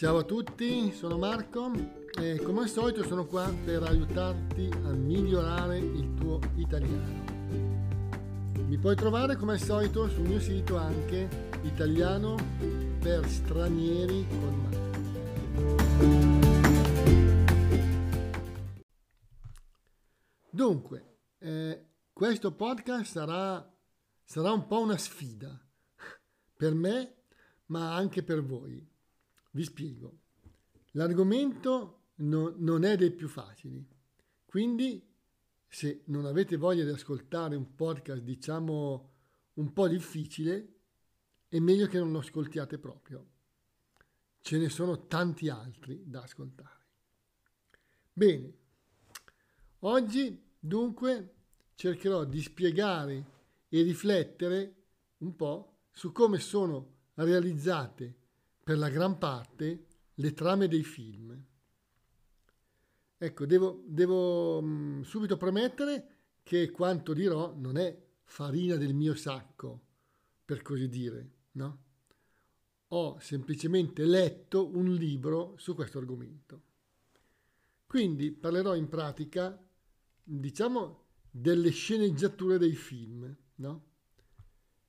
Ciao a tutti, sono Marco e come al solito sono qua per aiutarti a migliorare il tuo italiano. Mi puoi trovare come al solito sul mio sito anche italiano per stranieri con Marco. Dunque, eh, questo podcast sarà, sarà un po' una sfida per me, ma anche per voi. Vi spiego. L'argomento no, non è dei più facili, quindi se non avete voglia di ascoltare un podcast, diciamo, un po' difficile, è meglio che non lo ascoltiate proprio. Ce ne sono tanti altri da ascoltare. Bene, oggi dunque cercherò di spiegare e riflettere un po' su come sono realizzate per la gran parte le trame dei film. Ecco, devo, devo mh, subito premettere che quanto dirò non è farina del mio sacco, per così dire, no? Ho semplicemente letto un libro su questo argomento. Quindi parlerò in pratica, diciamo, delle sceneggiature dei film, no?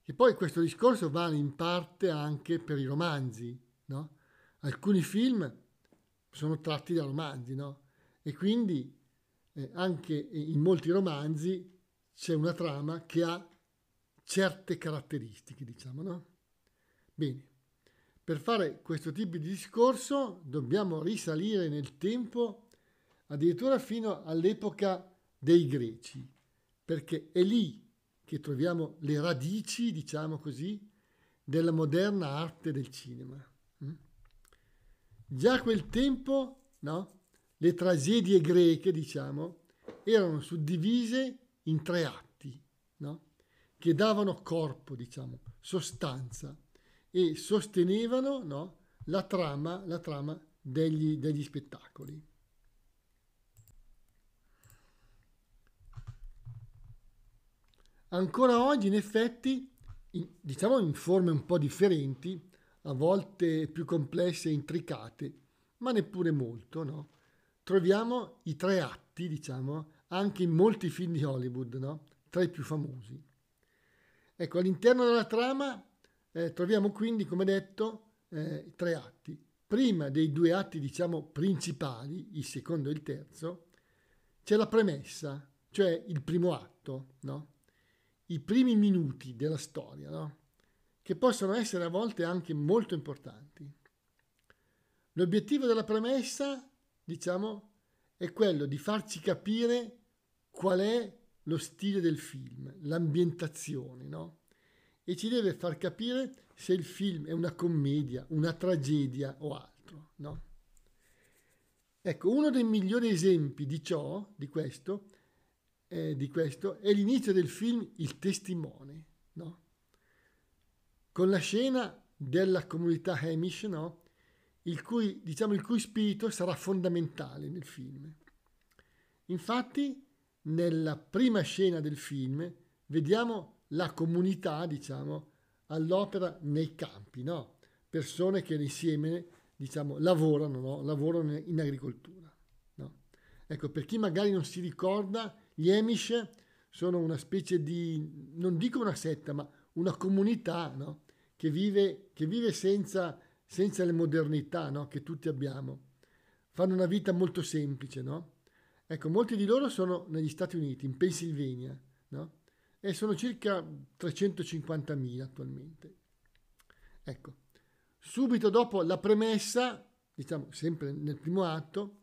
E poi questo discorso vale in parte anche per i romanzi, no? Alcuni film sono tratti da romanzi, no? E quindi eh, anche in molti romanzi c'è una trama che ha certe caratteristiche, diciamo, no? Bene, per fare questo tipo di discorso dobbiamo risalire nel tempo addirittura fino all'epoca dei greci, perché è lì che troviamo le radici, diciamo così, della moderna arte del cinema. Mm? Già a quel tempo, no? le tragedie greche, diciamo, erano suddivise in tre atti, no? che davano corpo, diciamo, sostanza e sostenevano no? la trama, la trama degli, degli spettacoli. Ancora oggi, in effetti, in, diciamo in forme un po' differenti, a volte più complesse e intricate, ma neppure molto, no? Troviamo i tre atti, diciamo, anche in molti film di Hollywood, no? Tra i più famosi. Ecco, all'interno della trama eh, troviamo quindi, come detto, eh, tre atti. Prima dei due atti, diciamo, principali, il secondo e il terzo, c'è la premessa, cioè il primo atto, no? I primi minuti della storia, no? che possono essere a volte anche molto importanti. L'obiettivo della premessa, diciamo, è quello di farci capire qual è lo stile del film, l'ambientazione, no? E ci deve far capire se il film è una commedia, una tragedia o altro, no? Ecco, uno dei migliori esempi di ciò, di questo, eh, di questo è l'inizio del film Il testimone, no? con la scena della comunità Hamish, no? il, cui, diciamo, il cui spirito sarà fondamentale nel film. Infatti, nella prima scena del film vediamo la comunità, diciamo, all'opera nei campi, no? persone che insieme diciamo, lavorano, no? lavorano in agricoltura. No? Ecco, per chi magari non si ricorda, gli Amish sono una specie di, non dico una setta, ma una comunità no? che, vive, che vive senza, senza le modernità no? che tutti abbiamo. Fanno una vita molto semplice, no? Ecco, molti di loro sono negli Stati Uniti, in Pennsylvania, no? E sono circa 350.000 attualmente. Ecco, subito dopo la premessa, diciamo sempre nel primo atto,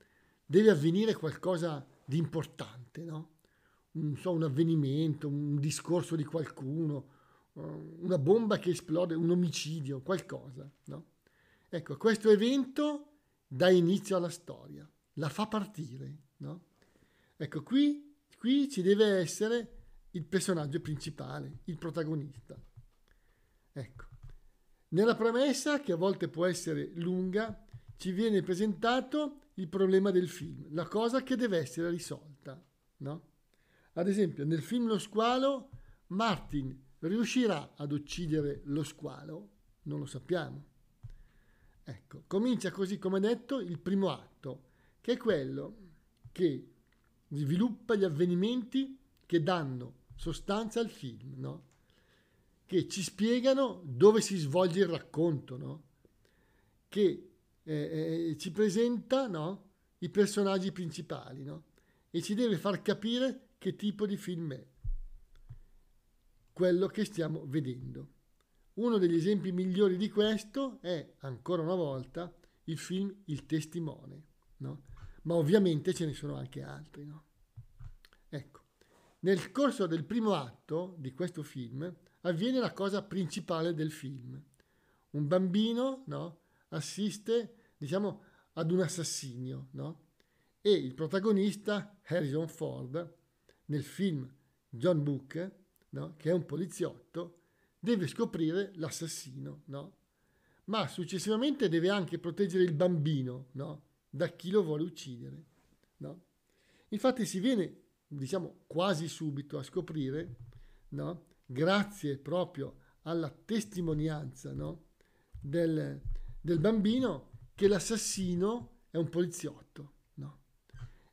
deve avvenire qualcosa di importante, no? Un, so, un avvenimento, un discorso di qualcuno, uh, una bomba che esplode, un omicidio, qualcosa. No? Ecco, questo evento dà inizio alla storia, la fa partire. No? Ecco, qui, qui ci deve essere il personaggio principale, il protagonista. Ecco. Nella premessa, che a volte può essere lunga, ci viene presentato il problema del film, la cosa che deve essere risolta, no? Ad esempio, nel film Lo squalo, Martin riuscirà ad uccidere lo squalo? Non lo sappiamo. Ecco, comincia così come detto il primo atto, che è quello che sviluppa gli avvenimenti che danno sostanza al film, no? che ci spiegano dove si svolge il racconto, no? che eh, eh, ci presenta no? i personaggi principali no? E ci deve far capire che tipo di film è quello che stiamo vedendo. Uno degli esempi migliori di questo è, ancora una volta, il film Il testimone, no? ma ovviamente ce ne sono anche altri. No? Ecco, nel corso del primo atto di questo film avviene la cosa principale del film. Un bambino no, assiste, diciamo, ad un assassinio, no? E il protagonista, Harrison Ford, nel film John Book, no, che è un poliziotto, deve scoprire l'assassino, no? Ma successivamente deve anche proteggere il bambino, no? Da chi lo vuole uccidere? Infatti si viene, diciamo, quasi subito a scoprire? Grazie proprio alla testimonianza? Del, del bambino che l'assassino è un poliziotto?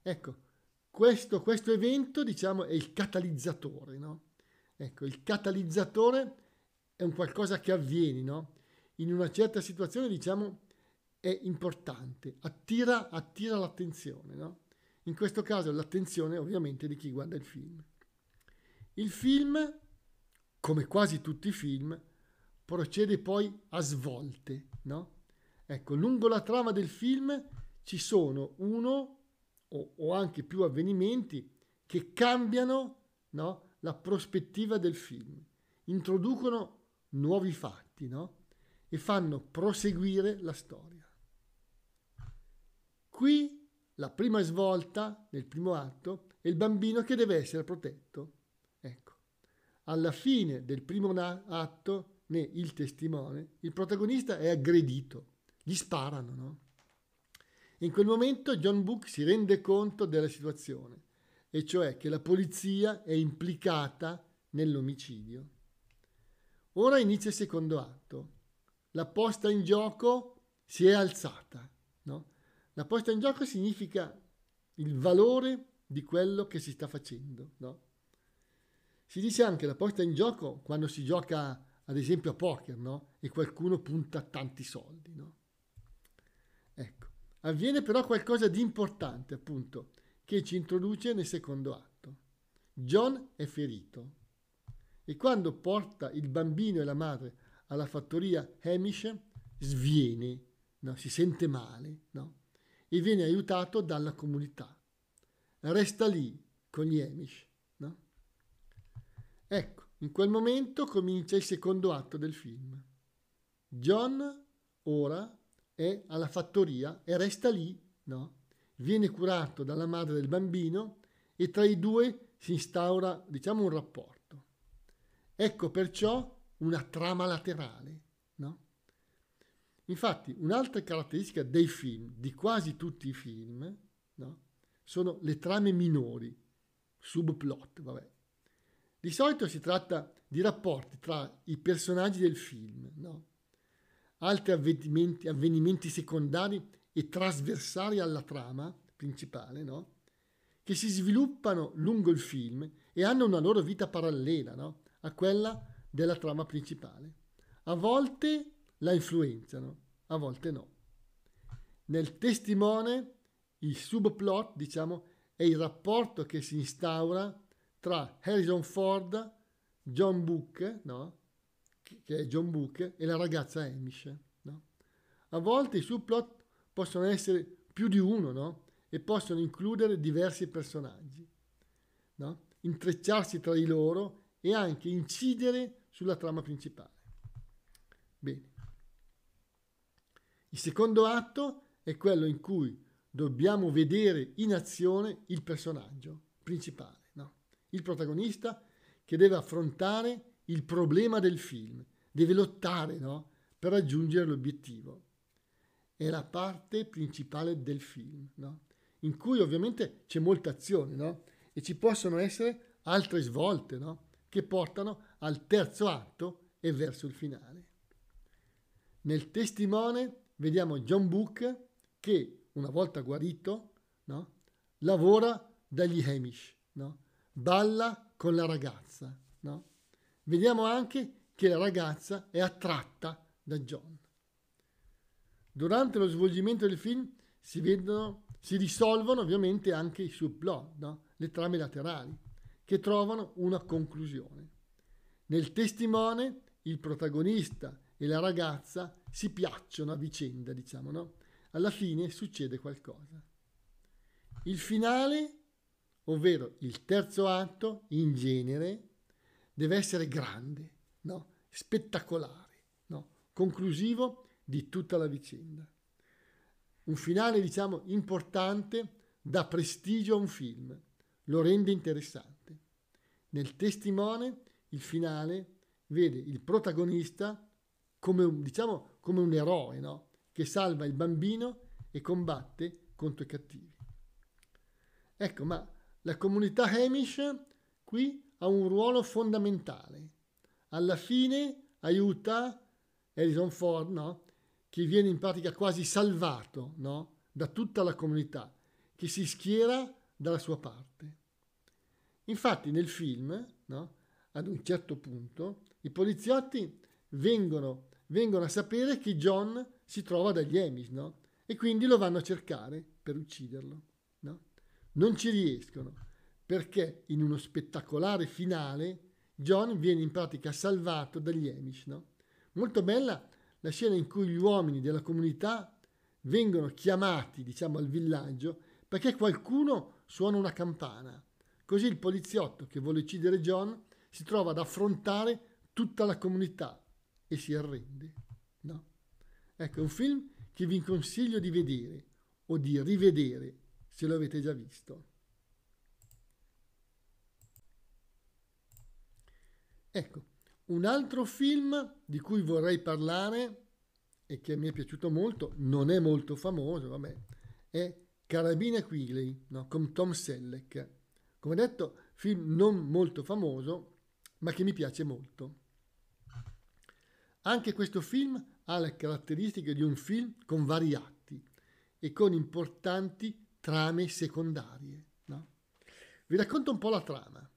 Ecco, questo, questo evento, diciamo, è il catalizzatore, no? Ecco, il catalizzatore è un qualcosa che avviene, no? In una certa situazione, diciamo, è importante, attira, attira l'attenzione, no? In questo caso l'attenzione ovviamente di chi guarda il film. Il film, come quasi tutti i film, procede poi a svolte, no? Ecco, lungo la trama del film ci sono uno o, o anche più avvenimenti che cambiano no, la prospettiva del film, introducono nuovi fatti no? e fanno proseguire la storia. Qui la prima svolta nel primo atto è il bambino che deve essere protetto. Ecco, alla fine del primo atto, né il testimone, il protagonista è aggredito, gli sparano, no? In quel momento John Book si rende conto della situazione, e cioè che la polizia è implicata nell'omicidio. Ora inizia il secondo atto. La posta in gioco si è alzata. No? La posta in gioco significa il valore di quello che si sta facendo. No? Si dice anche la posta in gioco quando si gioca ad esempio a poker no? e qualcuno punta tanti soldi. Ecco. Avviene però qualcosa di importante, appunto, che ci introduce nel secondo atto. John è ferito e quando porta il bambino e la madre alla fattoria Hamish sviene, no? si sente male no? e viene aiutato dalla comunità. Resta lì con gli Hamish. No? Ecco, in quel momento comincia il secondo atto del film. John ora è alla fattoria e resta lì, no? Viene curato dalla madre del bambino e tra i due si instaura, diciamo, un rapporto. Ecco perciò una trama laterale, no? Infatti, un'altra caratteristica dei film, di quasi tutti i film, no? sono le trame minori, subplot, vabbè. Di solito si tratta di rapporti tra i personaggi del film, no? Altri avvenimenti, avvenimenti secondari e trasversali alla trama principale, no? che si sviluppano lungo il film e hanno una loro vita parallela no? a quella della trama principale. A volte la influenzano, a volte no. Nel testimone il subplot, diciamo, è il rapporto che si instaura tra Harrison Ford, John Book, no? Che è John Book, e la ragazza Amish. No? A volte i subplot possono essere più di uno no? e possono includere diversi personaggi, no? intrecciarsi tra di loro e anche incidere sulla trama principale. Bene. Il secondo atto è quello in cui dobbiamo vedere in azione il personaggio principale, no? il protagonista che deve affrontare il problema del film, deve lottare no? per raggiungere l'obiettivo. È la parte principale del film, no? in cui ovviamente c'è molta azione no? e ci possono essere altre svolte che portano al terzo atto e verso il finale. Nel testimone vediamo John Book che una volta guarito lavora dagli Hamish, balla con la ragazza. No? Vediamo anche che la ragazza è attratta da John. Durante lo svolgimento del film si, vedono, si risolvono ovviamente anche i subplot, no? le trame laterali, che trovano una conclusione. Nel testimone il protagonista e la ragazza si piacciono a vicenda, diciamo, no? Alla fine succede qualcosa. Il finale, ovvero il terzo atto, in genere, deve essere grande, no? spettacolare, no? conclusivo di tutta la vicenda. Un finale, diciamo, importante dà prestigio a un film, lo rende interessante. Nel testimone, il finale vede il protagonista come un, diciamo, come un eroe, no? che salva il bambino e combatte contro i cattivi. Ecco, ma la comunità Hamish qui ha un ruolo fondamentale. Alla fine aiuta Harrison Ford, no? che viene in pratica quasi salvato no? da tutta la comunità, che si schiera dalla sua parte. Infatti nel film, no? ad un certo punto, i poliziotti vengono, vengono, a sapere che John si trova dagli no? e quindi lo vanno a cercare per ucciderlo. No? Non ci riescono, perché in uno spettacolare finale John viene in pratica salvato dagli Amish. No? Molto bella la scena in cui gli uomini della comunità vengono chiamati, diciamo, al villaggio perché qualcuno suona una campana. Così il poliziotto che vuole uccidere John si trova ad affrontare tutta la comunità e si arrende. No? Ecco, è un film che vi consiglio di vedere o di rivedere se lo avete già visto. Ecco, un altro film di cui vorrei parlare e che mi è piaciuto molto, non è molto famoso, vabbè, è Carabina Quigley, no? con Tom Selleck. Come detto, film non molto famoso, ma che mi piace molto. Anche questo film ha le caratteristiche di un film con vari atti e con importanti trame secondarie. No? Vi racconto un po' la trama.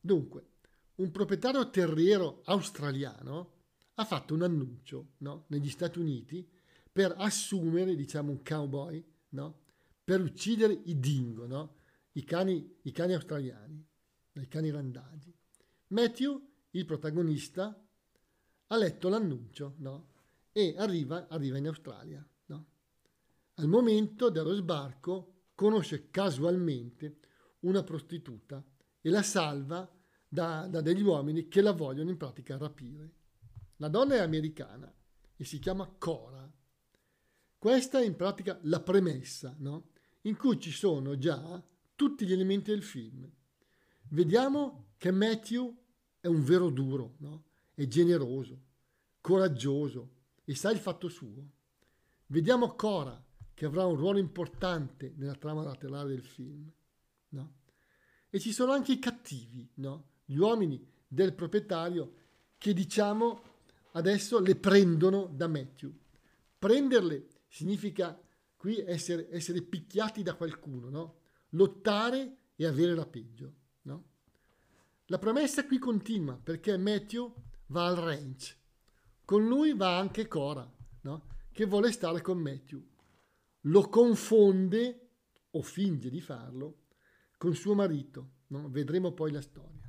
Dunque, un proprietario terriero australiano ha fatto un annuncio no? negli Stati Uniti per assumere, diciamo, un cowboy no? per uccidere i dingo, no? I, cani, i cani australiani, i cani randagi. Matthew, il protagonista, ha letto l'annuncio no? e arriva, arriva in Australia. No? Al momento dello sbarco conosce casualmente una prostituta e la salva da, da degli uomini che la vogliono in pratica rapire. La donna è americana e si chiama Cora. Questa è in pratica la premessa, no? in cui ci sono già tutti gli elementi del film. Vediamo che Matthew è un vero duro, no? è generoso, coraggioso e sa il fatto suo. Vediamo Cora, che avrà un ruolo importante nella trama laterale del film. No? E ci sono anche i cattivi, no? Gli uomini del proprietario che diciamo adesso le prendono da Matthew. Prenderle significa qui essere, essere picchiati da qualcuno, no? lottare e avere la peggio. No? La promessa qui continua perché Matthew va al ranch. Con lui va anche Cora, no? che vuole stare con Matthew. Lo confonde, o finge di farlo, con suo marito. No? Vedremo poi la storia.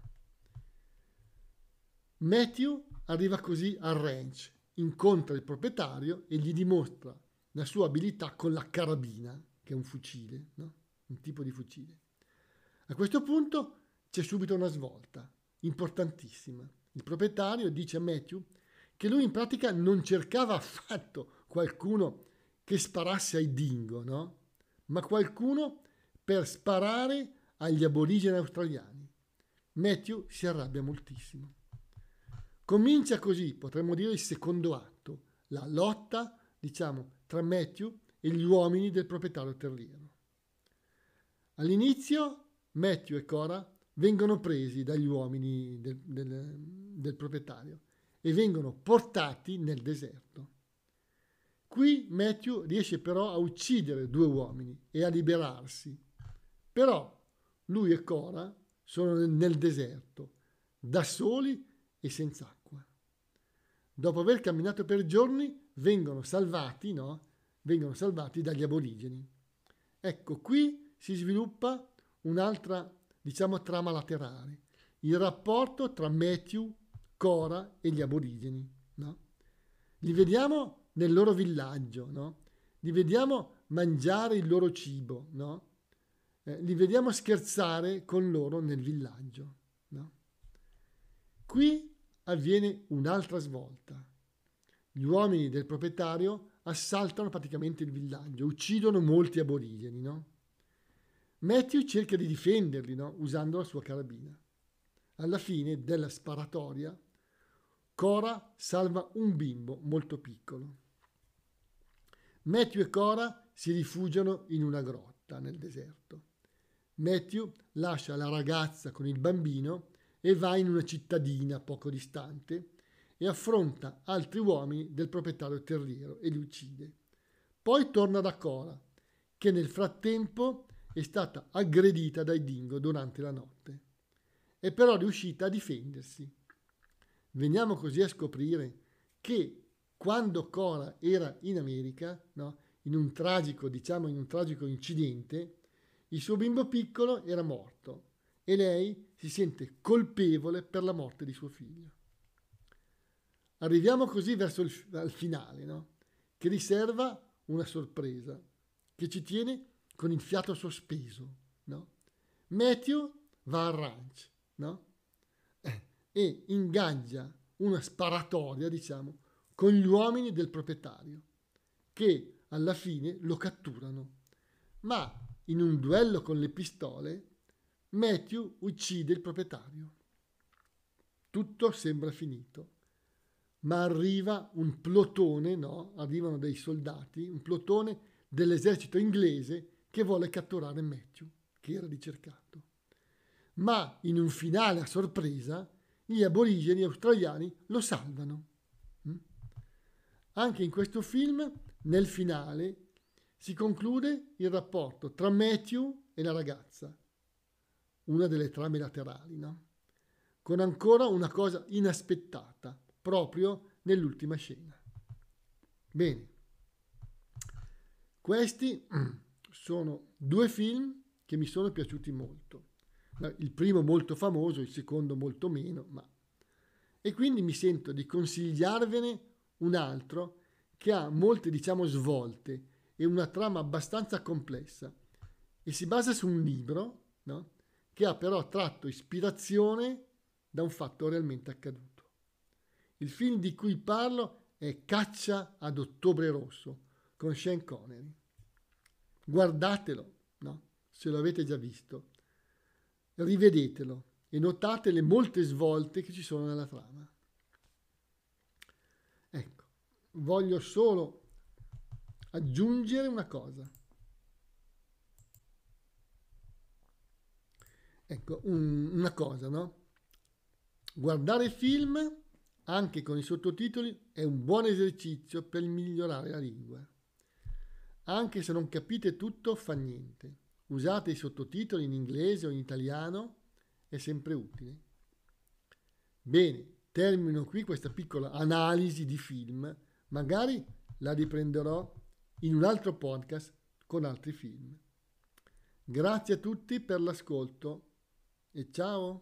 Matthew arriva così al ranch, incontra il proprietario e gli dimostra la sua abilità con la carabina, che è un fucile, no? un tipo di fucile. A questo punto c'è subito una svolta importantissima. Il proprietario dice a Matthew che lui in pratica non cercava affatto qualcuno che sparasse ai dingo, no? ma qualcuno per sparare agli aborigeni australiani. Matthew si arrabbia moltissimo. Comincia così, potremmo dire, il secondo atto, la lotta, diciamo, tra Matthew e gli uomini del proprietario terriero. All'inizio Matthew e Cora vengono presi dagli uomini del, del, del proprietario e vengono portati nel deserto. Qui Matthew riesce però a uccidere due uomini e a liberarsi. Però lui e Cora sono nel deserto, da soli e senza acqua. Dopo aver camminato per giorni, vengono salvati, no? Vengono salvati dagli aborigeni. Ecco, qui si sviluppa un'altra, diciamo, trama laterale, il rapporto tra Matthew, Cora e gli aborigeni, no? Li vediamo nel loro villaggio, no? Li vediamo mangiare il loro cibo, no? Eh, li vediamo scherzare con loro nel villaggio? Qui avviene un'altra svolta. Gli uomini del proprietario assaltano praticamente il villaggio, uccidono molti aborigeni, no? Matthew cerca di difenderli, no? Usando la sua carabina. Alla fine della sparatoria, Cora salva un bimbo molto piccolo. Matthew e Cora si rifugiano in una grotta nel deserto. Matthew lascia la ragazza con il bambino e va in una cittadina poco distante e affronta altri uomini del proprietario terriero e li uccide. Poi torna da Cora, che nel frattempo è stata aggredita dai dingo durante la notte. È però riuscita a difendersi. Veniamo così a scoprire che quando Cora era in America, no, in un tragico, diciamo, in un tragico incidente, il suo bimbo piccolo era morto e lei si sente colpevole per la morte di suo figlio. Arriviamo così verso il al finale, no? che riserva una sorpresa, che ci tiene con il fiato sospeso. No? Matthew va al ranch no? eh, e ingaggia una sparatoria, diciamo, con gli uomini del proprietario, che alla fine lo catturano. Ma in un duello con le pistole, Matthew uccide il proprietario. Tutto sembra finito, ma arriva un plotone, no? Arrivano dei soldati, un plotone dell'esercito inglese che vuole catturare Matthew, che era ricercato. Ma in un finale a sorpresa, gli aborigeni australiani lo salvano. Mm? Anche in questo film, nel finale, si conclude il rapporto tra Matthew e la ragazza, una delle trame laterali, no? con ancora una cosa inaspettata, proprio nell'ultima scena. Bene, questi sono due film che mi sono piaciuti molto. Il primo molto famoso, il secondo molto meno, ma... E quindi mi sento di consigliarvene un altro che ha molte, diciamo, svolte è una trama abbastanza complessa e si basa su un libro no? Che ha però tratto ispirazione da un fatto realmente accaduto. Il film di cui parlo è Caccia ad Ottobre Rosso con Sean Connery. Guardatelo, no? se lo avete già visto, rivedetelo e notate le molte svolte che ci sono nella trama. Ecco, voglio solo aggiungere una cosa. Ecco, un, una cosa, no? Guardare film anche con i sottotitoli è un buon esercizio per migliorare la lingua. Anche se non capite tutto, fa niente. Usate i sottotitoli in inglese o in italiano, è sempre utile. Bene, termino qui questa piccola analisi di film, magari la riprenderò in un altro podcast con altri film. Grazie a tutti per l'ascolto e ciao!